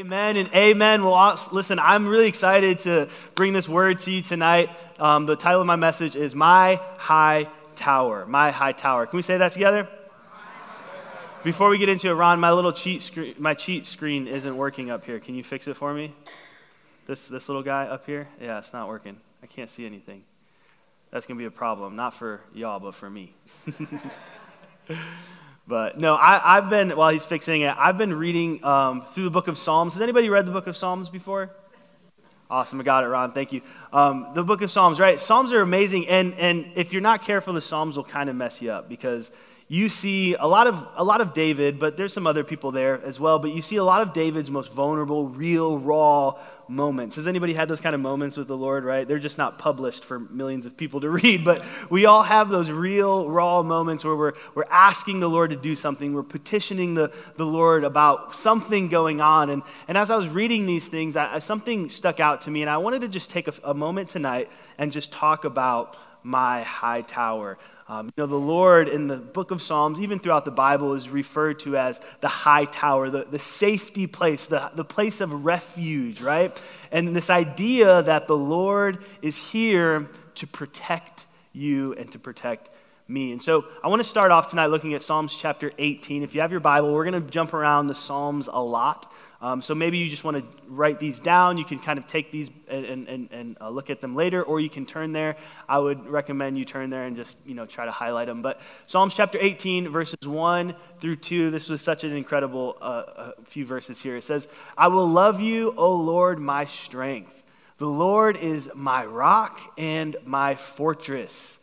Amen and amen. Well, listen, I'm really excited to bring this word to you tonight. Um, the title of my message is My High Tower. My High Tower. Can we say that together? Before we get into it, Ron, my little cheat screen, my cheat screen isn't working up here. Can you fix it for me? This this little guy up here? Yeah, it's not working. I can't see anything. That's gonna be a problem, not for y'all, but for me. But no, I, have been, while he's fixing it, I've been reading um, through the book of Psalms. Has anybody read the book of Psalms before? Awesome. I got it, Ron. Thank you. Um, the book of Psalms, right? Psalms are amazing. And, and if you're not careful, the Psalms will kind of mess you up because you see a lot of a lot of David, but there's some other people there as well. But you see a lot of David's most vulnerable, real, raw moments. Has anybody had those kind of moments with the Lord, right? They're just not published for millions of people to read, but we all have those real, raw moments where we're, we're asking the Lord to do something. We're petitioning the, the Lord about something going on. And, and as I was reading these things, I, something stuck out to me, and I wanted to just take a, a moment tonight and just talk about my high tower. Um, you know, the Lord in the book of Psalms, even throughout the Bible, is referred to as the high tower, the, the safety place, the, the place of refuge, right? And this idea that the Lord is here to protect you and to protect me. And so I want to start off tonight looking at Psalms chapter 18. If you have your Bible, we're going to jump around the Psalms a lot. Um, so maybe you just want to write these down. You can kind of take these and, and, and uh, look at them later, or you can turn there. I would recommend you turn there and just you know try to highlight them. But Psalms chapter 18, verses 1 through 2. This was such an incredible uh, uh, few verses here. It says, "I will love you, O Lord, my strength. The Lord is my rock and my fortress,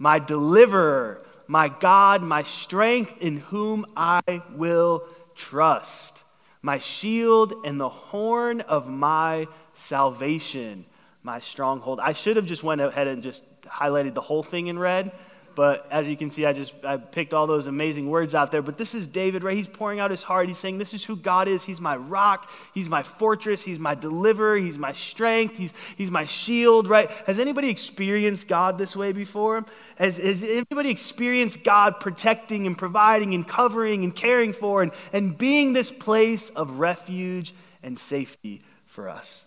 my deliverer, my God, my strength, in whom I will trust." My shield and the horn of my salvation, my stronghold. I should have just went ahead and just highlighted the whole thing in red, but as you can see, I just I picked all those amazing words out there. But this is David, right? He's pouring out his heart. He's saying, This is who God is. He's my rock. He's my fortress. He's my deliverer. He's my strength. He's, he's my shield, right? Has anybody experienced God this way before? Has, has anybody experienced God protecting and providing and covering and caring for and, and being this place of refuge and safety for us?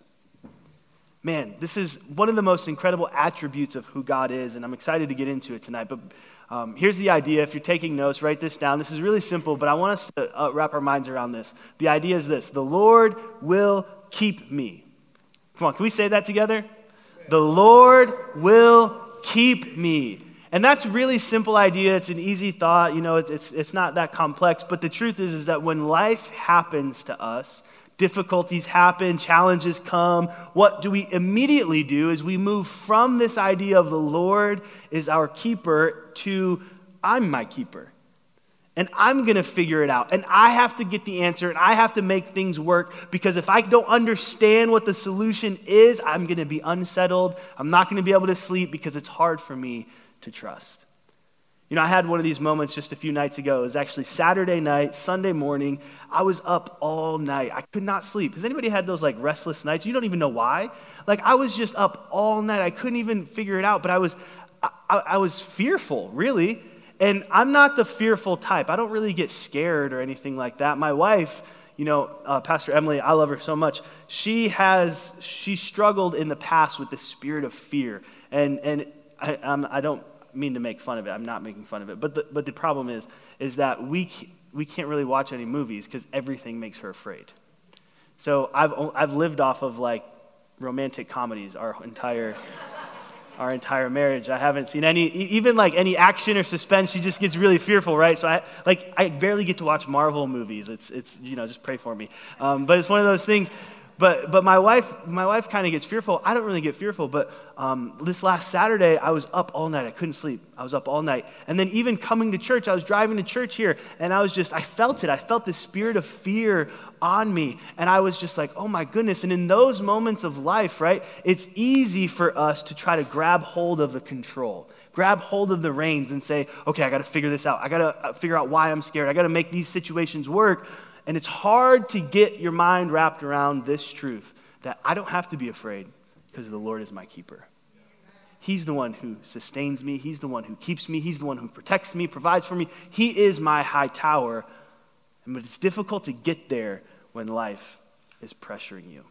Man, this is one of the most incredible attributes of who God is, and I'm excited to get into it tonight. But um, here's the idea. If you're taking notes, write this down. This is really simple, but I want us to uh, wrap our minds around this. The idea is this The Lord will keep me. Come on, can we say that together? The Lord will keep me. And that's a really simple idea. It's an easy thought. You know, it's, it's, it's not that complex. But the truth is, is that when life happens to us, difficulties happen, challenges come, what do we immediately do is we move from this idea of the Lord is our keeper to I'm my keeper. And I'm going to figure it out. And I have to get the answer and I have to make things work because if I don't understand what the solution is, I'm going to be unsettled. I'm not going to be able to sleep because it's hard for me to trust. You know, I had one of these moments just a few nights ago. It was actually Saturday night, Sunday morning. I was up all night. I could not sleep. Has anybody had those like restless nights? You don't even know why. Like I was just up all night. I couldn't even figure it out, but I was I, I was fearful, really. And I'm not the fearful type. I don't really get scared or anything like that. My wife, you know, uh, Pastor Emily, I love her so much. She has she struggled in the past with the spirit of fear, and and I, I'm, I don't mean to make fun of it. I'm not making fun of it. But the, but the problem is, is that we, we can't really watch any movies because everything makes her afraid. So I've, I've lived off of like romantic comedies our entire, our entire marriage. I haven't seen any, even like any action or suspense. She just gets really fearful, right? So I, like, I barely get to watch Marvel movies. It's, it's you know, just pray for me. Um, but it's one of those things but, but my wife, my wife kind of gets fearful. I don't really get fearful, but um, this last Saturday, I was up all night. I couldn't sleep. I was up all night. And then even coming to church, I was driving to church here, and I was just, I felt it. I felt the spirit of fear on me. And I was just like, oh my goodness. And in those moments of life, right, it's easy for us to try to grab hold of the control grab hold of the reins and say, okay, I got to figure this out. I got to uh, figure out why I'm scared. I got to make these situations work. And it's hard to get your mind wrapped around this truth that I don't have to be afraid because the Lord is my keeper. He's the one who sustains me. He's the one who keeps me. He's the one who protects me, provides for me. He is my high tower. But it's difficult to get there when life is pressuring you.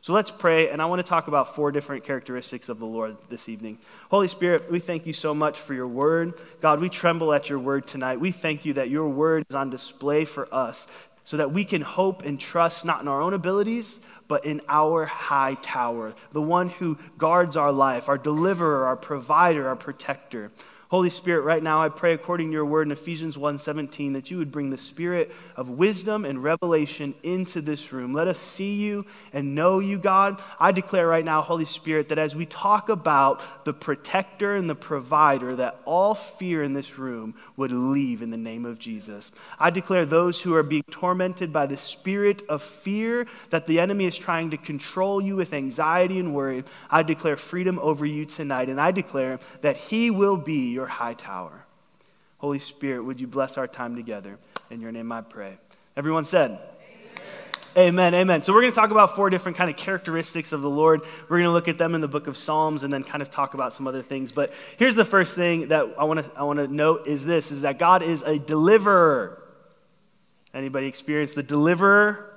So let's pray, and I want to talk about four different characteristics of the Lord this evening. Holy Spirit, we thank you so much for your word. God, we tremble at your word tonight. We thank you that your word is on display for us so that we can hope and trust not in our own abilities, but in our high tower, the one who guards our life, our deliverer, our provider, our protector. Holy Spirit, right now I pray according to your word in Ephesians 1:17 that you would bring the spirit of wisdom and revelation into this room. Let us see you and know you, God. I declare right now, Holy Spirit, that as we talk about the protector and the provider, that all fear in this room would leave in the name of Jesus. I declare those who are being tormented by the spirit of fear that the enemy is trying to control you with anxiety and worry, I declare freedom over you tonight and I declare that he will be your high tower. Holy Spirit, would you bless our time together? In your name I pray. Everyone said, Amen, amen. So we're going to talk about four different kind of characteristics of the Lord. We're going to look at them in the book of Psalms and then kind of talk about some other things. But here's the first thing that I want to I want to note is this is that God is a deliverer. Anybody experience the deliverer?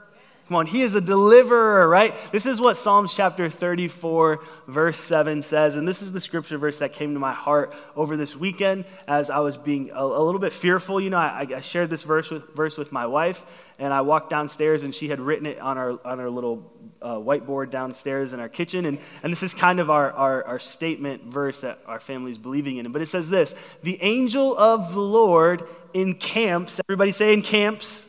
Come on, he is a deliverer, right? This is what Psalms chapter 34, verse 7 says. And this is the scripture verse that came to my heart over this weekend as I was being a, a little bit fearful. You know, I, I, shared this verse with, verse with my wife, and I walked downstairs, and she had written it on our, on our little uh, whiteboard downstairs in our kitchen. And, and this is kind of our, our, our statement verse that our family is believing in. But it says this The angel of the Lord encamps, everybody say encamps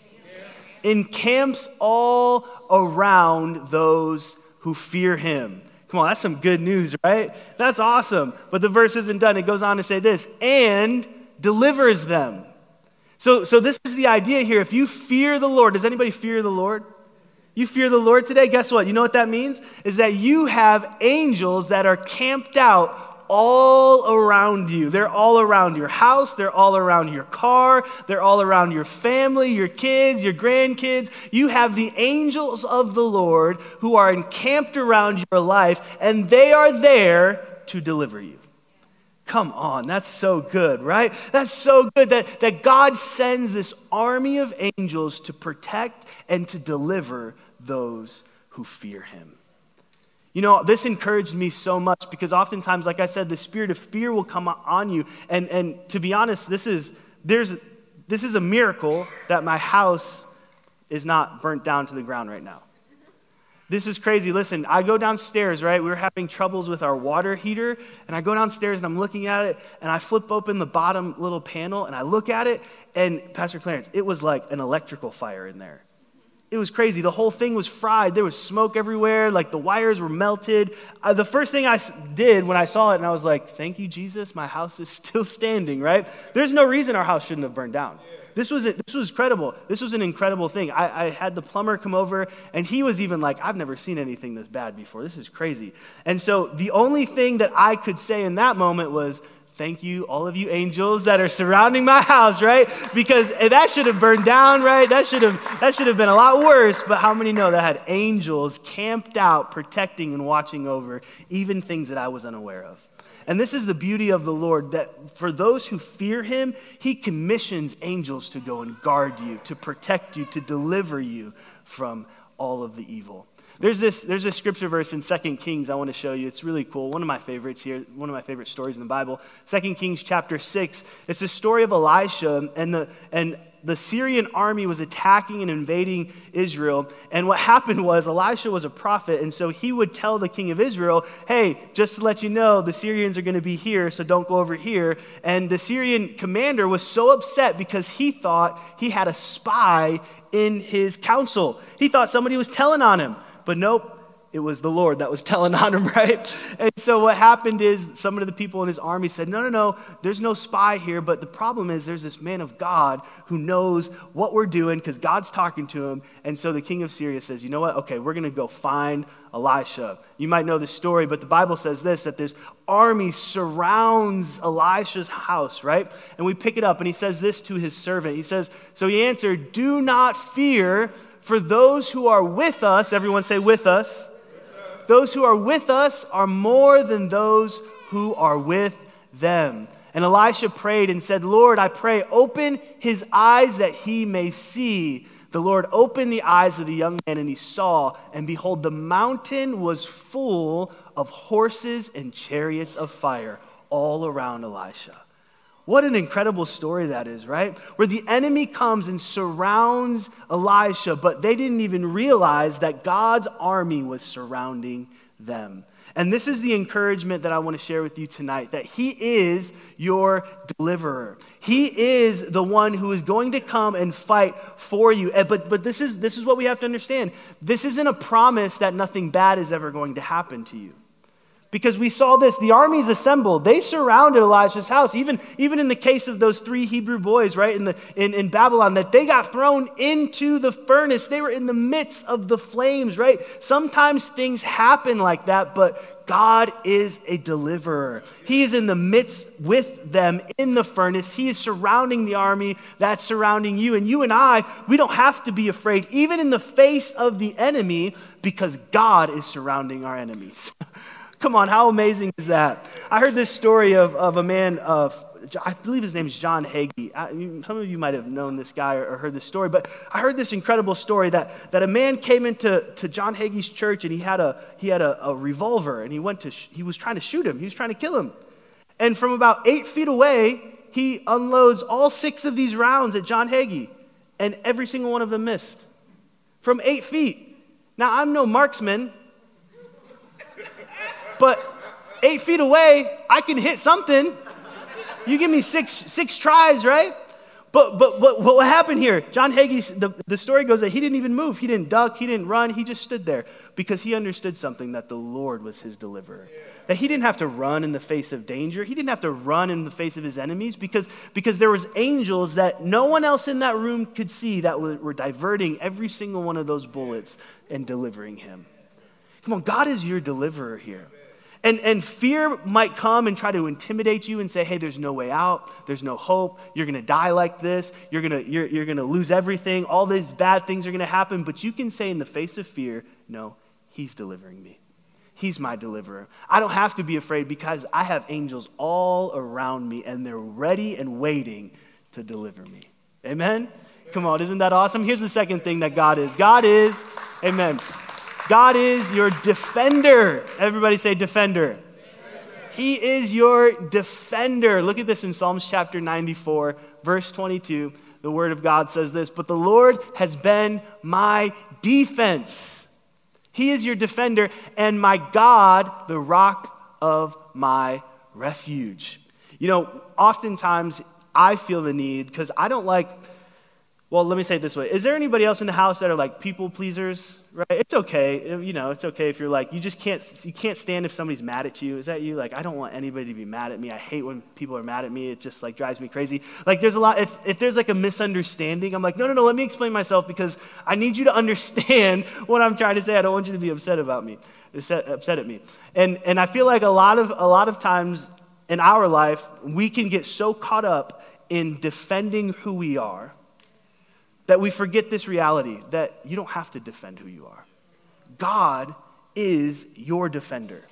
encamps all around those who fear him. Come on, that's some good news, right? That's awesome. But the verse isn't done. It goes on to say this and delivers them. So, so this is the idea here. If you fear the Lord, does anybody fear the Lord? You fear the Lord today? Guess what? You know what that means? Is that you have angels that are camped out all around you. They're all around your house, they're all around your car, they're all around your family, your kids, your grandkids. You have the angels of the Lord who are encamped around your life, and they are there to deliver you. Come on, that's so good, right? That's so good that, that God sends this army of angels to protect and to deliver those who fear him. You know, this encouraged me so much because oftentimes, like I said, the spirit of fear will come on you. And, and to be honest, this is, there's, this is a miracle that my house is not burnt down to the ground right now. This is crazy. Listen, I go downstairs, right? We were having troubles with our water heater, and I go downstairs and I'm looking at it, and I flip open the bottom little panel and I look at it, and Pastor Clarence, it was like an electrical fire in there. It was crazy. The whole thing was fried. There was smoke everywhere. Like the wires were melted. Uh, the first thing I did when I saw it, and I was like, thank you, Jesus, my house is still standing, right? There's no reason our house shouldn't have burned down. This was, a, this was credible. This was an incredible thing. I, I had the plumber come over, and he was even like, I've never seen anything this bad before. This is crazy. And so the only thing that I could say in that moment was, Thank you, all of you angels that are surrounding my house, right? Because that should have burned down, right? That should have that should have been a lot worse. But how many know that I had angels camped out, protecting and watching over even things that I was unaware of? And this is the beauty of the Lord that for those who fear him, he commissions angels to go and guard you, to protect you, to deliver you from all of the evil. There's this, there's a scripture verse in 2 Kings I want to show you. It's really cool. One of my favorites here, one of my favorite stories in the Bible. 2 Kings chapter 6. It's the story of Elisha and the, and the Syrian army was attacking and invading Israel. And what happened was Elisha was a prophet, and so he would tell the king of Israel, Hey, just to let you know, the Syrians are going to be here, so don't go over here. And the Syrian commander was so upset because he thought he had a spy in his council. He thought somebody was telling on him. But nope, it was the Lord that was telling on him, right? And so what happened is some of the people in his army said, No, no, no, there's no spy here. But the problem is there's this man of God who knows what we're doing because God's talking to him. And so the king of Syria says, You know what? Okay, we're going to go find Elisha. You might know the story, but the Bible says this that this army surrounds Elisha's house, right? And we pick it up, and he says this to his servant. He says, So he answered, Do not fear for those who are with us, everyone say, with us. Those who are with us are more than those who are with them. And Elisha prayed and said, Lord, I pray, open his eyes that he may see. the Lord opened the eyes of the young man, and he saw, and behold, the mountain was full of horses and chariots of fire all around Elisha. What an incredible story that is, right? Where the enemy comes and surrounds Elisha, but they didn't even realize that God's army was surrounding them. And this is the encouragement that I want to share with you tonight that He is your deliverer. He is the one who is going to come and fight for you. But, but this, is, this is what we have to understand this isn't a promise that nothing bad is ever going to happen to you. Because we saw this, the armies assembled. They surrounded Elijah's house, even, even in the case of those three Hebrew boys, right, in, the, in, in Babylon, that they got thrown into the furnace. They were in the midst of the flames, right? Sometimes things happen like that, but God is a deliverer. He is in the midst with them in the furnace. He is surrounding the army that's surrounding you. And you and I, we don't have to be afraid, even in the face of the enemy, because God is surrounding our enemies. Come on, how amazing is that? I heard this story of, of a man, of, I believe his name is John Hagee. Some of you might have known this guy or, or, heard this story, but I heard this incredible story that, that a man came into to John Hagee's church and he had, a, he had a, a revolver and he, went to, he was trying to shoot him. He was trying to kill him. And from about eight feet away, he unloads all six of these rounds at John Hagee, and every single one of them missed. From eight feet. Now, I'm no marksman, but eight feet away, I can hit something. You give me six, six tries, right? But, but, but what happened here? John Hagee, the, the story goes that he didn't even move. He didn't duck. He didn't run. He just stood there because he understood something that the Lord was his deliverer. That he didn't have to run in the face of danger. He didn't have to run in the face of his enemies because, because there was angels that no one else in that room could see that were, were diverting every single one of those bullets and delivering him. Come on, God is your deliverer here. And, and fear might come and try to intimidate you and say, hey, there's no way out. There's no hope. You're going to die like this. You're going you're, you're going to lose everything. All these bad things are going to happen. But you can say in the face of fear, no, he's delivering me. He's my deliverer. I don't have to be afraid because I have angels all around me and they're ready and waiting to deliver me. Amen? Come on, isn't that awesome? Here's the second thing that God is God is, amen. God is your defender. Everybody say defender. He is your defender. Look at this in Psalms chapter 94, verse 22. The word of God says this But the Lord has been my defense. He is your defender, and my God, the rock of my refuge. You know, oftentimes I feel the need because I don't like, well, let me say it this way. Is there anybody else in the house that are like people pleasers? Right? It's okay. You know, it's okay if you're like, you just can't, you can't stand if somebody's mad at you. Is that you? Like, I don't want anybody to be mad at me. I hate when people are mad at me. It just like drives me crazy. Like, there's a lot, if, if there's like a misunderstanding, I'm like, no, no, no, let me explain myself because I need you to understand what I'm trying to say. I don't want you to be upset about me, upset, upset at me. And, and I feel like a lot of, a lot of times in our life, we can get so caught up in defending who we are that we forget this reality that you don't have to defend who you are. God is your defender.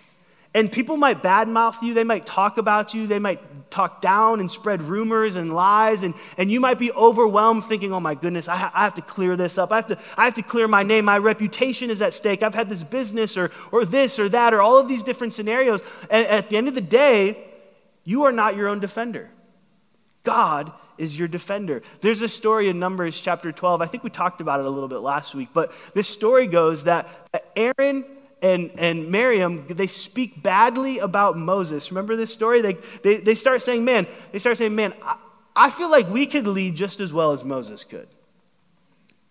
And people might badmouth you, they might talk about you, they might talk down and spread rumors and lies, and, and you might be overwhelmed thinking, oh my goodness, I, ha- I have to clear this up. I have, to, I have to clear my name. My reputation is at stake. I've had this business or, or this or that or all of these different scenarios. And at the end of the day, you are not your own defender. God is your defender. There's a story in Numbers chapter 12. I think we talked about it a little bit last week, but this story goes that Aaron and, and Miriam, they speak badly about Moses. Remember this story? They, they, they start saying, man, they start saying, man, I, I feel like we could lead just as well as Moses could.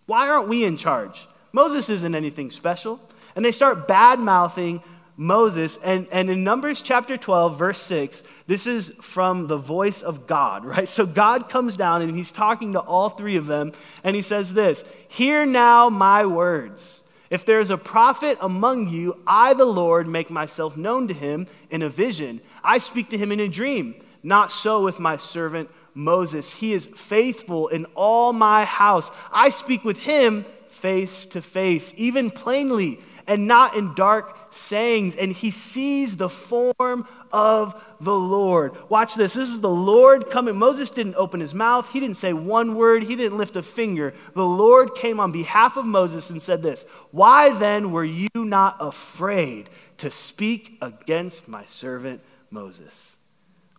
Why aren't we in charge? Moses isn't anything special. And they start bad mouthing Moses. And, and in Numbers chapter 12, verse 6, this is from the voice of God, right? So God comes down and he's talking to all three of them, and he says this Hear now my words. If there is a prophet among you, I, the Lord, make myself known to him in a vision. I speak to him in a dream. Not so with my servant Moses. He is faithful in all my house. I speak with him face to face, even plainly and not in dark sayings. And he sees the form of the Lord. Watch this. This is the Lord coming. Moses didn't open his mouth, he didn't say one word, he didn't lift a finger. The Lord came on behalf of Moses and said this Why then were you not afraid to speak against my servant Moses?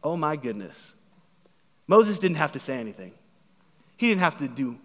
Oh my goodness. Moses didn't have to say anything, he didn't have to do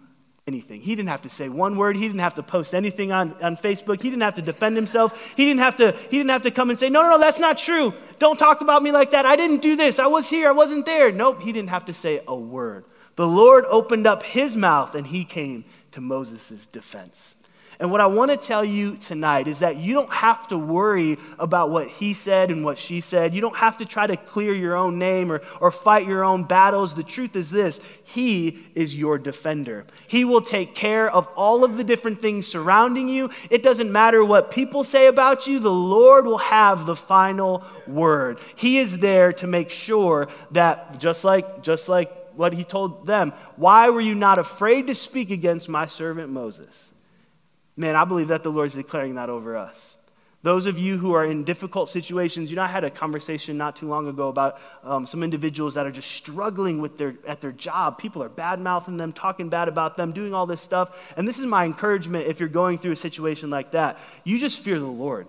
anything. He didn't have to say one word. He didn't have to post anything on, on Facebook. He didn't have to defend himself. He didn't have to, he didn't have to come and say, no, no, no, that's not true. Don't talk about me like that. I didn't do this. I was here. I wasn't there. Nope, he didn't have to say a word. The Lord opened up his mouth and he came to Moses' defense. And what I want to tell you tonight is that you don't have to worry about what he said and what she said. You don't have to try to clear your own name or, or fight your own battles. The truth is this He is your defender. He will take care of all of the different things surrounding you. It doesn't matter what people say about you, the Lord will have the final word. He is there to make sure that, just like, just like what he told them, why were you not afraid to speak against my servant Moses? Man, I believe that the Lord's declaring that over us. Those of you who are in difficult situations, you know, I had a conversation not too long ago about um, some individuals that are just struggling with their, at their job. People are bad mouthing them, talking bad about them, doing all this stuff. And this is my encouragement if you're going through a situation like that. You just fear the Lord,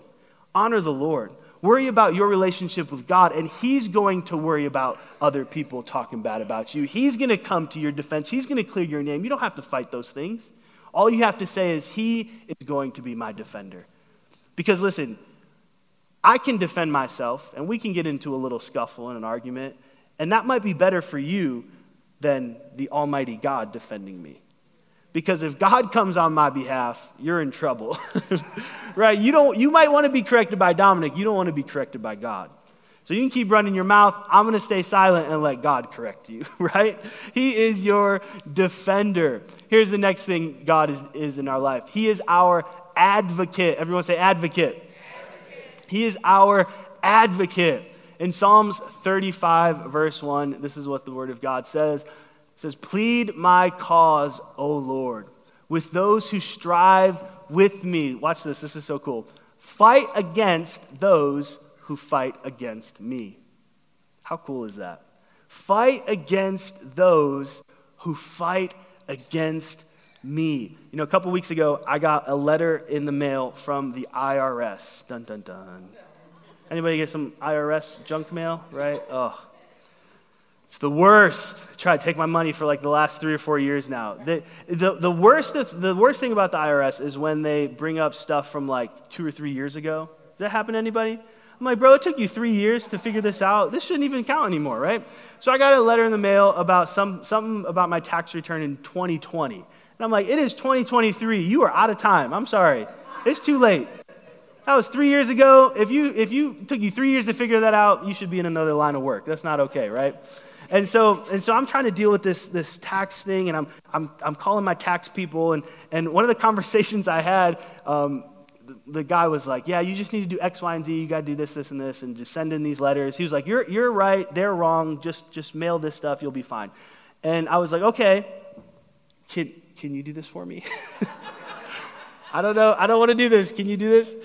honor the Lord. Worry about your relationship with God, and He's going to worry about other people talking bad about you. He's going to come to your defense. He's going to clear your name. You don't have to fight those things. All you have to say is, He is going to be my defender. Because listen, I can defend myself, and we can get into a little scuffle and an argument, and that might be better for you than the Almighty God defending me. Because if God comes on my behalf, you're in trouble. right? You, don't, you might want to be corrected by Dominic, you don't want to be corrected by God. So you can keep running your mouth. I'm going to stay silent and let God correct you, right? He is your defender. Here's the next thing God is, is in our life He is our advocate. Everyone say advocate. advocate. He is our advocate. In Psalms 35, verse 1, this is what the word of God says. It says, Plead my cause, O Lord, with those who strive with me. Watch this, this is so cool. Fight against those who fight against me. How cool is that? Fight against those who fight against me. You know, a couple weeks ago, I got a letter in the mail from the IRS. Dun dun dun. Anybody get some IRS junk mail, right? Oh, it's the worst. I try to take my money for like the last three or four years now. The, the, the, worst, the worst thing about the IRS is when they bring up stuff from like two or three years ago. Does that happen to anybody? I'm like, bro, it took you three years to figure this out. This shouldn't even count anymore, right? So I got a letter in the mail about some, something about my tax return in 2020. And I'm like, it is 2023. You are out of time. I'm sorry. It's too late. That was three years ago. If you if you took you three years to figure that out, you should be in another line of work. That's not okay, right? And so, and so I'm trying to deal with this, this tax thing, and I'm, I'm, I'm calling my tax people. And, and one of the conversations I had, um, the, guy was like, Yeah, you just need to do X, Y, and Z. You got to do this, this, and this, and just send in these letters. He was like, You're, you're right. They're wrong. Just, just mail this stuff. You'll be fine. And I was like, Okay, can, can you do this for me? I don't know. I don't want to do this. Can you do this?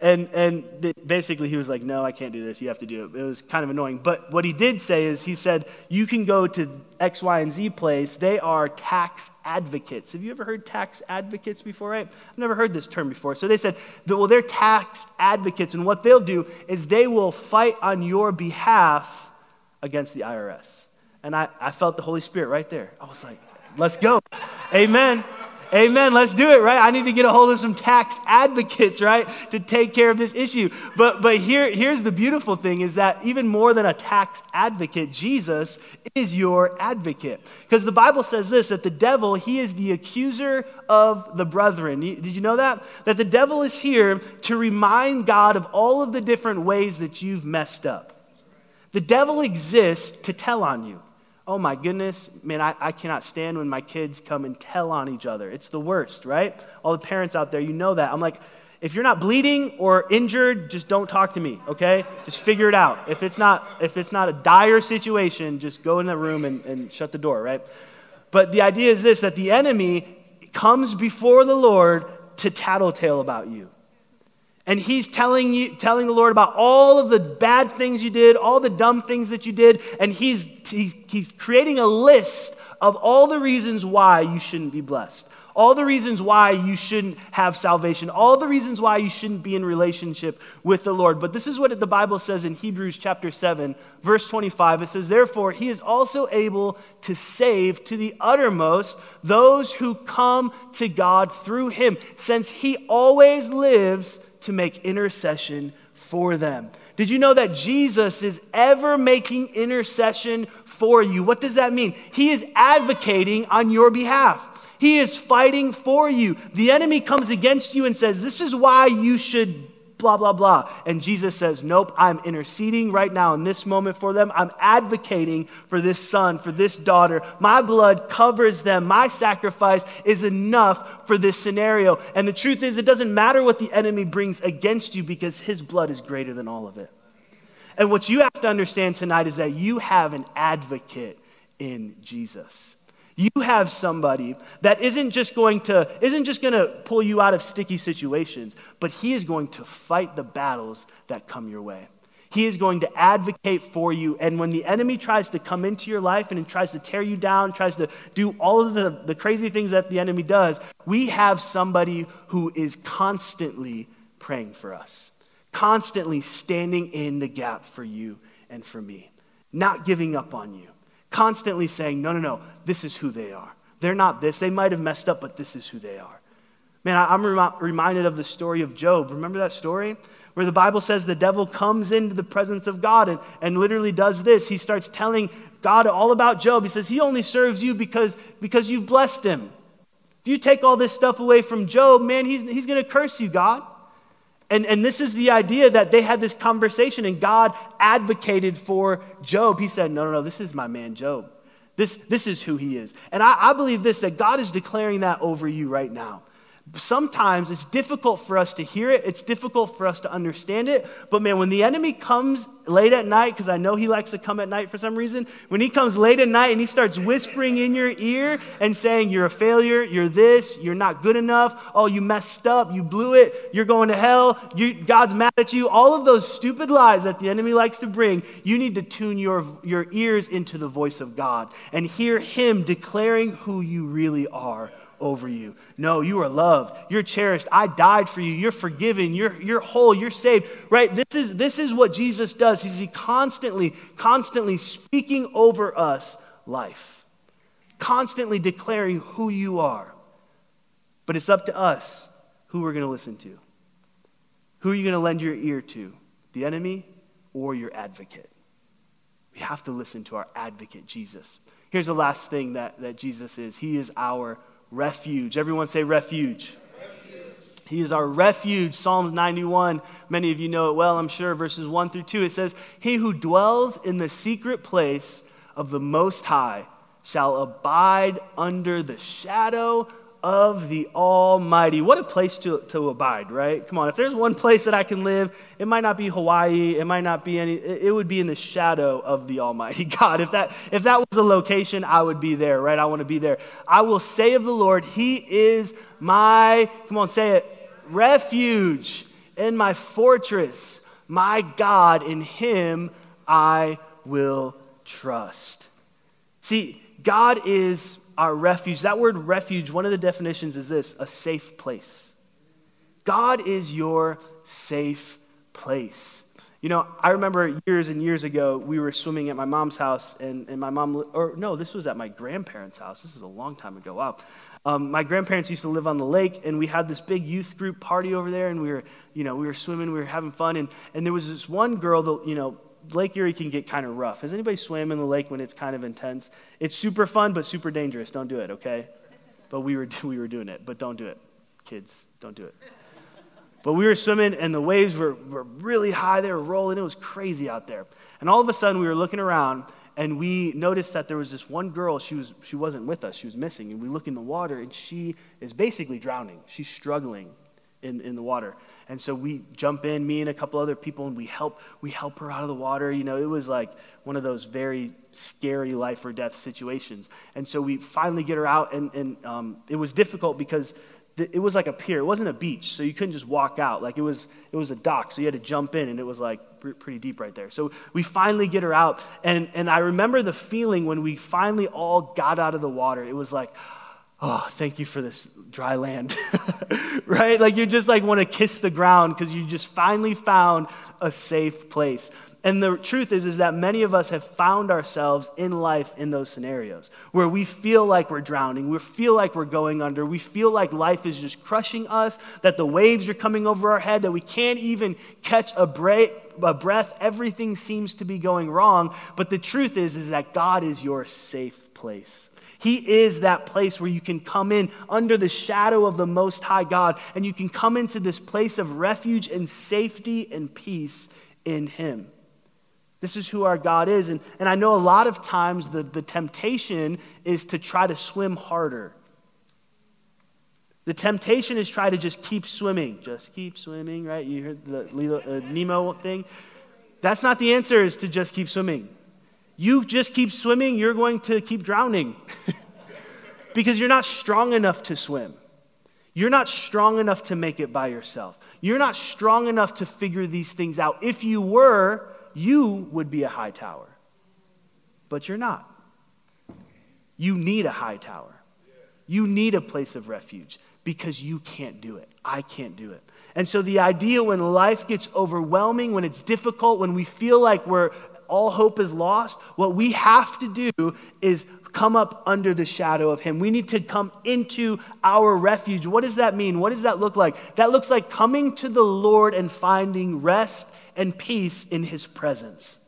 And, and basically, he was like, No, I can't do this. You have to do it. It was kind of annoying. But what he did say is, he said, You can go to X, Y, and Z place. They are tax advocates. Have you ever heard tax advocates before, right? I've never heard this term before. So they said, Well, they're tax advocates. And what they'll do is they will fight on your behalf against the IRS. And I, I felt the Holy Spirit right there. I was like, Let's go. Amen. Amen. Let's do it, right? I need to get a hold of some tax advocates, right, to take care of this issue. But but here here's the beautiful thing is that even more than a tax advocate, Jesus is your advocate. Because the Bible says this that the devil, he is the accuser of the brethren. Did you know that? That the devil is here to remind God of all of the different ways that you've messed up. The devil exists to tell on you oh my goodness, man, I, I cannot stand when my kids come and tell on each other. It's the worst, right? All the parents out there, you know that. I'm like, if you're not bleeding or injured, just don't talk to me, okay? Just figure it out. If it's not, if it's not a dire situation, just go in the room and, and shut the door, right? But the idea is this that the enemy comes before the Lord to tattletale about you. And he's telling you telling the lord about all of the bad things you did all the dumb things that you did and he's he's, he's creating a list of all the reasons why you shouldn't be blessed all the reasons why you shouldn't have salvation, all the reasons why you shouldn't be in relationship with the Lord. But this is what the Bible says in Hebrews chapter 7, verse 25. It says, Therefore, he is also able to save to the uttermost those who come to God through him, since he always lives to make intercession for them. Did you know that Jesus is ever making intercession for you? What does that mean? He is advocating on your behalf. He is fighting for you. The enemy comes against you and says, This is why you should blah, blah, blah. And Jesus says, Nope, I'm interceding right now in this moment for them. I'm advocating for this son, for this daughter. My blood covers them. My sacrifice is enough for this scenario. And the truth is, it doesn't matter what the enemy brings against you because his blood is greater than all of it. And what you have to understand tonight is that you have an advocate in Jesus. You have somebody that isn't just going to isn't just going to pull you out of sticky situations, but he is going to fight the battles that come your way. He is going to advocate for you. And when the enemy tries to come into your life and tries to tear you down, tries to do all of the, the crazy things that the enemy does, we have somebody who is constantly praying for us, constantly standing in the gap for you and for me, not giving up on you constantly saying, no, no, no, this is who they are. They're not this. They might have messed up, but this is who they are. Man, I'm reminded of the story of Job. Remember that story? Where the Bible says the devil comes into the presence of God and, and literally does this. He starts telling God all about Job. He says, He only serves you because, because you've blessed him. If you take all this stuff away from Job, man, he's, he's going to curse you, God. And, and this is the idea that they had this conversation and God advocated for Job. He said, No, no, no, this is my man Job. This, this is who he is. And I, I believe this that God is declaring that over you right now sometimes it's difficult for us to hear it, it's difficult for us to understand it. But man, when the enemy comes late at night, because I know he likes to come at night for some reason, when he comes late at night and he starts whispering in your ear and saying, You're a failure, you're this, you're not good enough, oh, you messed up, you blew it, you're going to hell, you, God's mad at you, all of those stupid lies that the enemy likes to bring, you need to tune your, your ears into the voice of God and hear him declaring who you really are over you. No, you are loved. You're cherished. I died for you. You're forgiven. You're, you're whole. You're saved. Right? This is, this is what Jesus does. He's he constantly, constantly speaking over us life, constantly declaring who you are. But it's up to us who we're going to listen to. Who are you going to lend your ear to? The enemy or your advocate? We have to listen to our advocate, Jesus. Here's the last thing that, that Jesus is He is our refuge. Everyone say refuge. refuge. He is our refuge. Psalm 91, many of you know it well, I'm sure, verses 1 through 2. It says, He who dwells in the secret place of the Most High shall abide under the shadow of the Almighty. What a place to, to abide, right? Come on, if there's one place that I can live, it might not be Hawaii, it might not be any, it would be in the shadow of the Almighty God. If that, if that was a location, I would be there, right? I want to be there. I will say of the Lord, He is my, come on, say it, refuge and my fortress, my God, in Him I will trust. See, God is our refuge. That word refuge, one of the definitions is this a safe place. God is your safe place. You know, I remember years and years ago, we were swimming at my mom's house, and, and my mom, or no, this was at my grandparents' house. This is a long time ago. Wow. Um, my grandparents used to live on the lake, and we had this big youth group party over there, and we were, you know, we were swimming, we were having fun, and, and there was this one girl that, you know, Lake Erie can get kind of rough. Has anybody swam in the lake when it's kind of intense? It's super fun, but super dangerous. Don't do it, okay? But we were, we were doing it, but don't do it. Kids, don't do it. But we were swimming, and the waves were, were really high. They were rolling. It was crazy out there. And all of a sudden, we were looking around, and we noticed that there was this one girl. She, was, she wasn't with us. She was missing. And we look in the water, and she is basically drowning. She's struggling in, in the water. And so we jump in, me and a couple other people, and we help, we help her out of the water. You know, it was like one of those very scary life or death situations. And so we finally get her out, and, and um, it was difficult because it was like a pier. It wasn't a beach, so you couldn't just walk out. Like it was, it was a dock, so you had to jump in, and it was like pretty deep right there. So we finally get her out, and, and I remember the feeling when we finally all got out of the water. It was like, oh, thank you for this dry land, right? Like you just like want to kiss the ground because you just finally found a safe place. And the truth is, is that many of us have found ourselves in life in those scenarios where we feel like we're drowning, we feel like we're going under, we feel like life is just crushing us, that the waves are coming over our head, that we can't even catch a, break, a breath. Everything seems to be going wrong. But the truth is, is that God is your safe place. He is that place where you can come in under the shadow of the Most High God and you can come into this place of refuge and safety and peace in Him. This is who our God is. And, and I know a lot of times the, the temptation is to try to swim harder. The temptation is try to just keep swimming. Just keep swimming, right? You heard the uh, Nemo thing? That's not the answer, is to just keep swimming. You just keep swimming, you're going to keep drowning because you're not strong enough to swim. You're not strong enough to make it by yourself. You're not strong enough to figure these things out. If you were, you would be a high tower. But you're not. You need a high tower. You need a place of refuge because you can't do it. I can't do it. And so, the idea when life gets overwhelming, when it's difficult, when we feel like we're all hope is lost, what we have to do is come up under the shadow of Him. We need to come into our refuge. What does that mean? What does that look like? That looks like coming to the Lord and finding rest and peace in his presence.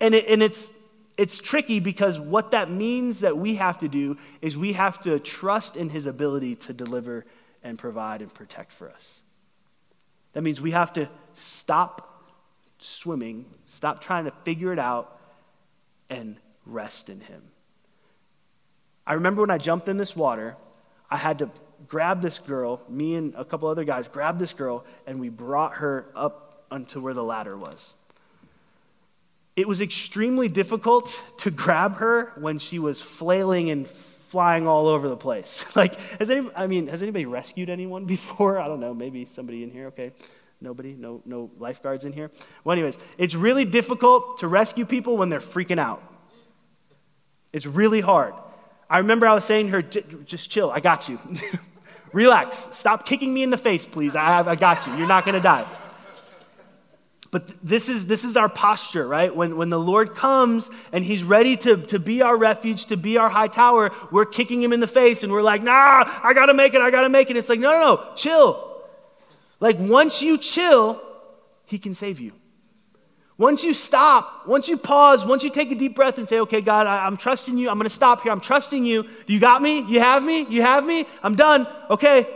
And, it, and it's, it's tricky because what that means that we have to do is we have to trust in his ability to deliver and provide and protect for us. That means we have to stop swimming, stop trying to figure it out, and rest in him. I remember when I jumped in this water, I had to grab this girl, me and a couple other guys grabbed this girl, and we brought her up unto where the ladder was. It was extremely difficult to grab her when she was flailing and flying all over the place. like, has any, I mean, has anybody rescued anyone before? I don't know, maybe somebody in here, okay. Nobody? No, no lifeguards in here? Well, anyways, it's really difficult to rescue people when they're freaking out. It's really hard. I remember I was saying to her, just chill, I got you. Relax. Stop kicking me in the face, please. I, have, I got you. You're not going to die. But this is, this is our posture, right? When, when the Lord comes and he's ready to, to be our refuge, to be our high tower, we're kicking him in the face and we're like, nah, I gotta make it, I gotta make it. It's like, no, no, no, chill. Like once you chill, he can save you. Once you stop, once you pause, once you take a deep breath and say, okay, God, I, am trusting you. I'm going to stop here. I'm trusting you. You got me? You have me? You have me? I'm done. Okay.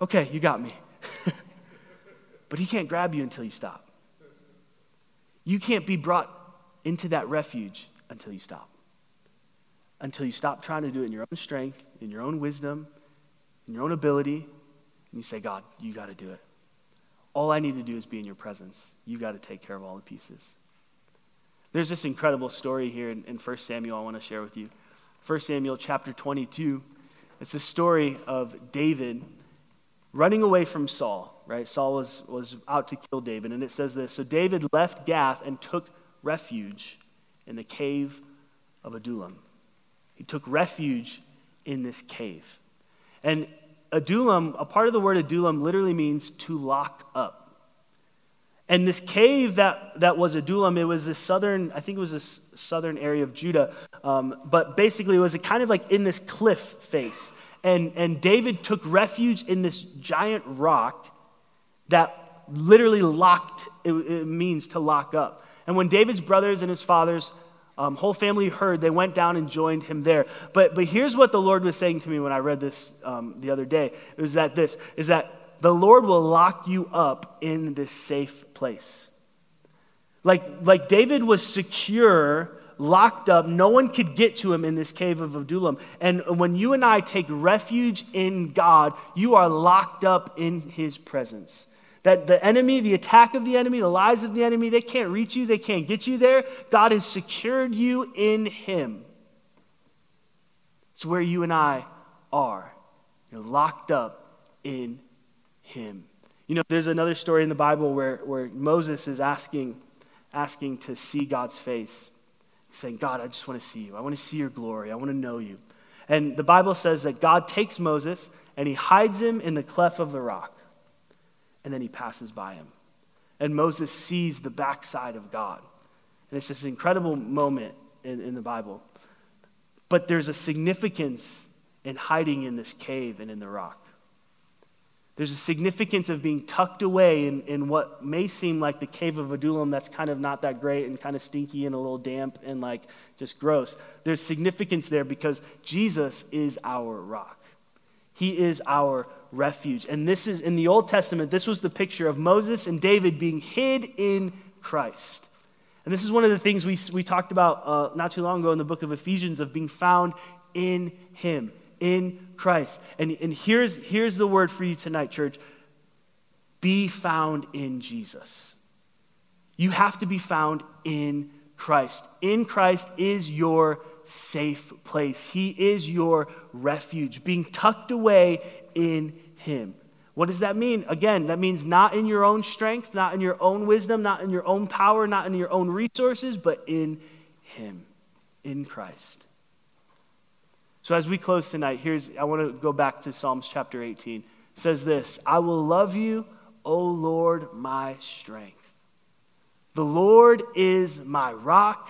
Okay, you got me. but he can't grab you until you stop. You can't be brought into that refuge until you stop. Until you stop trying to do it in your own strength, in your own wisdom, in your own ability, and you say, God, you got to do it. All I need to do is be in your presence. You got to take care of all the pieces. There's this incredible story here in, in 1 Samuel I want to share with you. 1 Samuel chapter 22. It's a story of David running away from Saul right? Saul was, was out to kill David. And it says this So David left Gath and took refuge in the cave of Adullam. He took refuge in this cave. And Adullam, a part of the word Adullam literally means to lock up. And this cave that, that was Adullam, it was this southern, I think it was this southern area of Judah. Um, but basically, it was a kind of like in this cliff face. And, and David took refuge in this giant rock that literally locked, it, it means to lock up. And when David's brothers and his father's um, whole family heard, they went down and joined him there. But, but here's what the Lord was saying to me when I read this um, the other day. It was that this, is that the Lord will lock you up in this safe place. Like, like David was secure, locked up. No one could get to him in this cave of Adullam. And when you and I take refuge in God, you are locked up in his presence. That the enemy, the attack of the enemy, the lies of the enemy, they can't reach you, they can't get you there. God has secured you in Him. It's where you and I are. You're locked up in him. You know, there's another story in the Bible where, where Moses is asking, asking to see God's face. He's saying, God, I just want to see you. I want to see your glory. I want to know you. And the Bible says that God takes Moses and he hides him in the cleft of the rock. And then he passes by him. And Moses sees the backside of God. And it's this incredible moment in, in the Bible. But there's a significance in hiding in this cave and in the rock. There's a significance of being tucked away in, in what may seem like the cave of Adullam that's kind of not that great and kind of stinky and a little damp and like just gross. There's significance there because Jesus is our rock. He is our refuge. And this is in the Old Testament, this was the picture of Moses and David being hid in Christ. And this is one of the things we, we talked about uh, not too long ago in the book of Ephesians of being found in Him, in Christ. And, and here's, here's the word for you tonight, church be found in Jesus. You have to be found in Christ. In Christ is your safe place, He is your refuge, being tucked away in Him. What does that mean? Again, that means not in your own strength, not in your own wisdom, not in your own power, not in your own resources, but in Him, in Christ. So as we close tonight, here's I want to go back to Psalms chapter 18. It says this, I will love you, O Lord, my strength. The Lord is my rock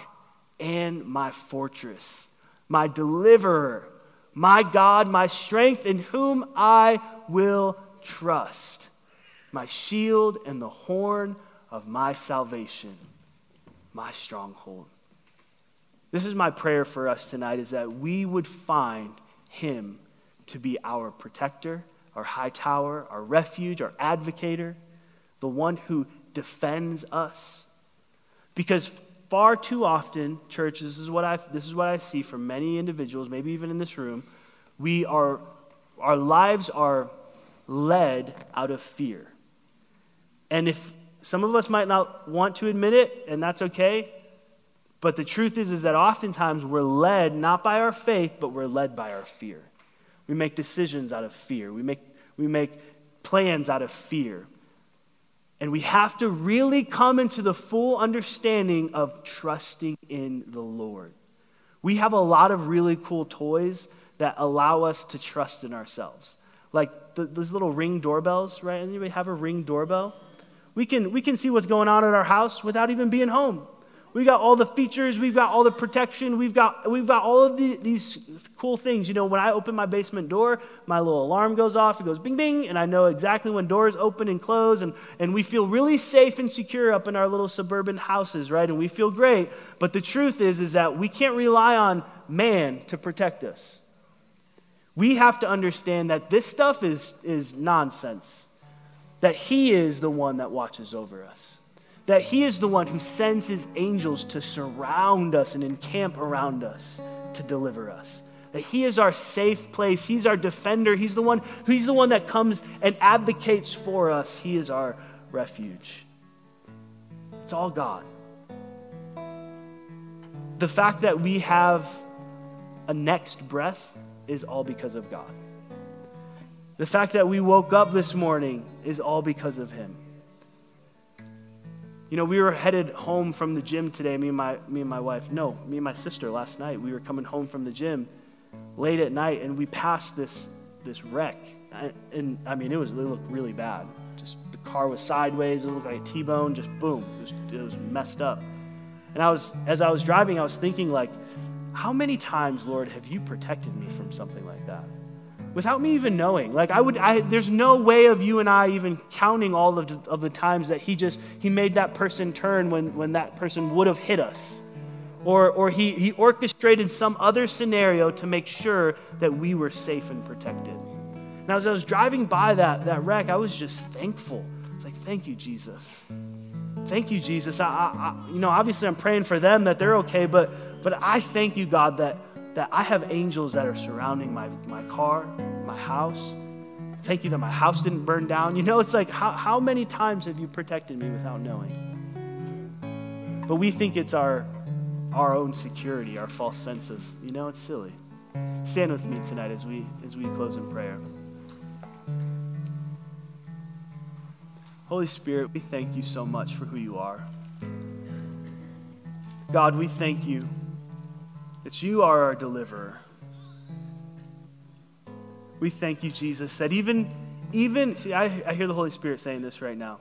and my fortress, my deliverer, my God, my strength, in whom I will trust, my shield and the horn of my salvation, my stronghold. This is my prayer for us tonight is that we would find him to be our protector, our high tower, our refuge, our advocator, the one who defends us. Because far too often, church, this is what I, this is what I see from many individuals, maybe even in this room, we are, our lives are led out of fear. And if some of us might not want to admit it, and that's okay, but the truth is, is that oftentimes we're led not by our faith, but we're led by our fear. We make decisions out of fear. We make, we make plans out of fear. And we have to really come into the full understanding of trusting in the Lord. We have a lot of really cool toys that allow us to trust in ourselves like the, those little ring doorbells, right? Anybody have a ring doorbell? We can, we can see what's going on at our house without even being home. We got all the features, we've got all the protection, we've got, we've got all of the, these cool things. You know, when I open my basement door, my little alarm goes off, it goes bing bing, and I know exactly when doors open and close, and, and we feel really safe and secure up in our little suburban houses, right? And we feel great. But the truth is, is that we can't rely on man to protect us. We have to understand that this stuff is, is nonsense, that He is the one that watches over us, that He is the one who sends His angels to surround us and encamp around us to deliver us. That he is our safe place. He's our defender. He's the one, he's the one that comes and advocates for us. He is our refuge. It's all God. The fact that we have a next breath is all because of God. The fact that we woke up this morning is all because of Him. You know, we were headed home from the gym today, me and my, me and my wife. No, me and my sister last night. We were coming home from the gym late at night, and we passed this, this wreck. And, and I mean, it, was, it looked really bad. Just the car was sideways. It looked like a T-bone. Just boom. It was, it was messed up. And I was, as I was driving, I was thinking like, how many times, Lord, have you protected me from something like that? Without me even knowing. Like I would I there's no way of you and I even counting all of the, of the times that he just he made that person turn when when that person would have hit us. Or or he he orchestrated some other scenario to make sure that we were safe and protected. Now as I was driving by that that wreck, I was just thankful. It's like, thank you, Jesus. Thank you, Jesus. I, I, you know, obviously I'm praying for them that they're okay, but but I thank you, God, that, that I have angels that are surrounding my, my car, my house. Thank you that my house didn't burn down. You know, it's like, how, how many times have you protected me without knowing? But we think it's our, our own security, our false sense of, you know, it's silly. Stand with me tonight as we, as we close in prayer. Holy Spirit, we thank you so much for who you are. God, we thank you that you are our deliverer. We thank you, Jesus, that even, even, see, I, I hear the Holy Spirit saying this right now.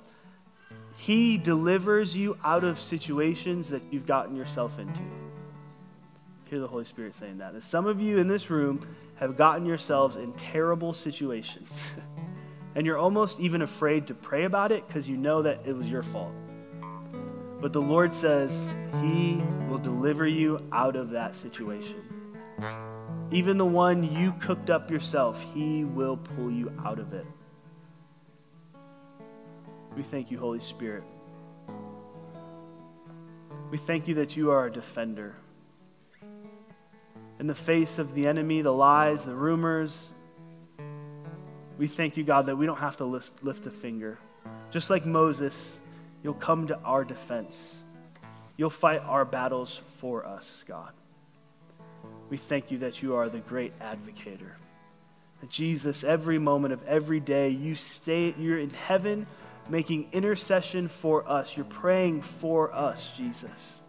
He delivers you out of situations that you've gotten yourself into. I hear the Holy Spirit saying that. And some of you in this room have gotten yourselves in terrible situations. and you're almost even afraid to pray about it because you know that it was your fault. But the Lord says He will deliver you out of that situation. Even the one you cooked up yourself, He will pull you out of it. We thank you, Holy Spirit. We thank you that you are a defender. In the face of the enemy, the lies, the rumors, we thank you, God, that we don't have to lift, lift a finger. Just like Moses, you'll come to our defense. You'll fight our battles for us, God. We thank you that you are the great advocator. Jesus, every moment of every day, you stay, you're in heaven making intercession for us. You're praying for us, Jesus.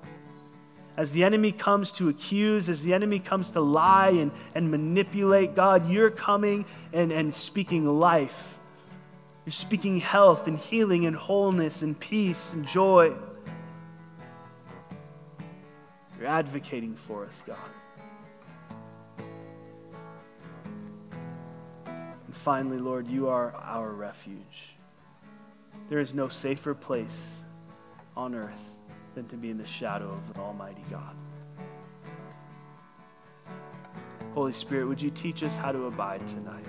As the enemy comes to accuse, as the enemy comes to lie and, and manipulate, God, you're coming and, and speaking life. You're speaking health and healing and wholeness and peace and joy. You're advocating for us, God. And finally, Lord, you are our refuge. There is no safer place on earth than to be in the shadow of the Almighty God. Holy Spirit, would you teach us how to abide tonight?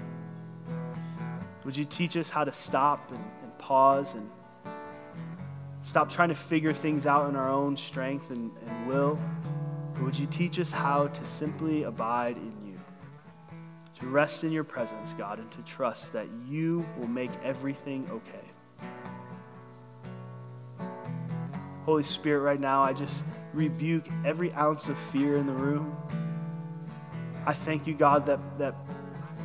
Would you teach us how to stop and, and pause and stop trying to figure things out in our own strength and, and will? But would you teach us how to simply abide in you, to rest in your presence, God, and to trust that you will make everything okay. Holy Spirit, right now, I just rebuke every ounce of fear in the room. I thank you, God, that, that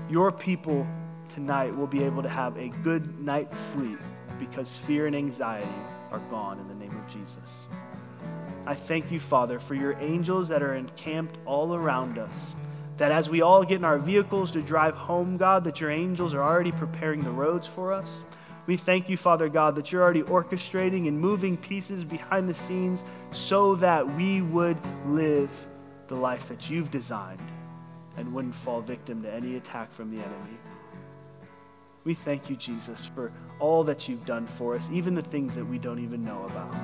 your people tonight we'll be able to have a good night's sleep because fear and anxiety are gone in the name of Jesus. I thank you, Father, for your angels that are encamped all around us that as we all get in our vehicles to drive home, God, that your angels are already preparing the roads for us. We thank you, Father God, that you're already orchestrating and moving pieces behind the scenes so that we would live the life that you've designed and wouldn't fall victim to any attack from the enemy. We thank you, Jesus, for all that you've done for us, even the things that we don't even know about.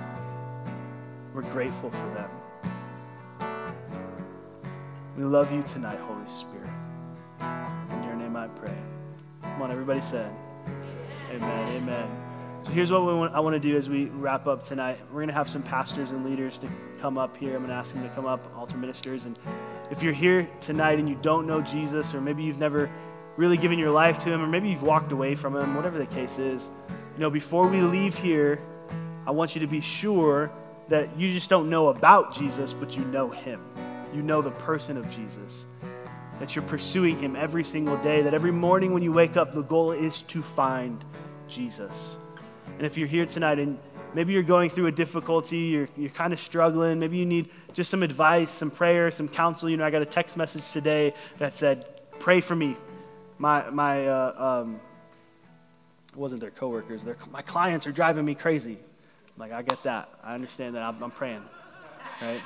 We're grateful for them. We love you tonight, Holy Spirit. In your name I pray. Come on, everybody said. Amen. Amen. So here's what want, I want to do as we wrap up tonight. We're going to have some pastors and leaders to come up here. I'm going to ask them to come up, altar ministers. And if you're here tonight and you don't know Jesus, or maybe you've never really given your life to him, or maybe you've walked away from him, whatever the case is, you know, before we leave here, I want you to be sure that you just don't know about Jesus, but you know him you know the person of Jesus, that you're pursuing him every single day, that every morning when you wake up, the goal is to find Jesus. And if you're here tonight and maybe you're going through a difficulty, you're, you're kind of struggling, maybe you need just some advice, some prayer, some counsel. You know, I got a text message today that said, Pray for me. My, my, uh, um, wasn't their coworkers, their, my clients are driving me crazy. Like, I get that. I understand that. I'm, I'm praying, right?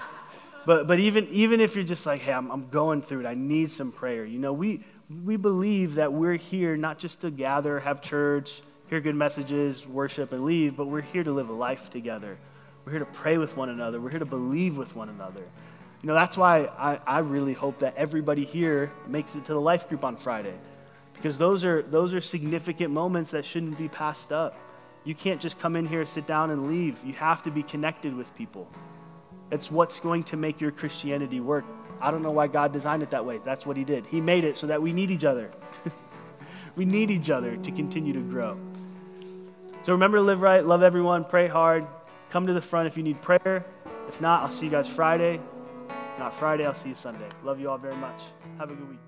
But, but even, even if you're just like, hey, I'm, I'm going through it, I need some prayer. You know, we, we believe that we're here not just to gather, have church, hear good messages, worship, and leave, but we're here to live a life together. We're here to pray with one another. We're here to believe with one another. You know, that's why I, I really hope that everybody here makes it to the life group on Friday. Because those are, those are significant moments that shouldn't be passed up. You can't just come in here, sit down, and leave. You have to be connected with people. It's what's going to make your Christianity work. I don't know why God designed it that way. That's what He did. He made it so that we need each other. we need each other to continue to grow. So remember to live right, love everyone, pray hard. Come to the front if you need prayer. If not, I'll see you guys Friday. Not Friday, I'll see you Sunday. Love you all very much. Have a good week.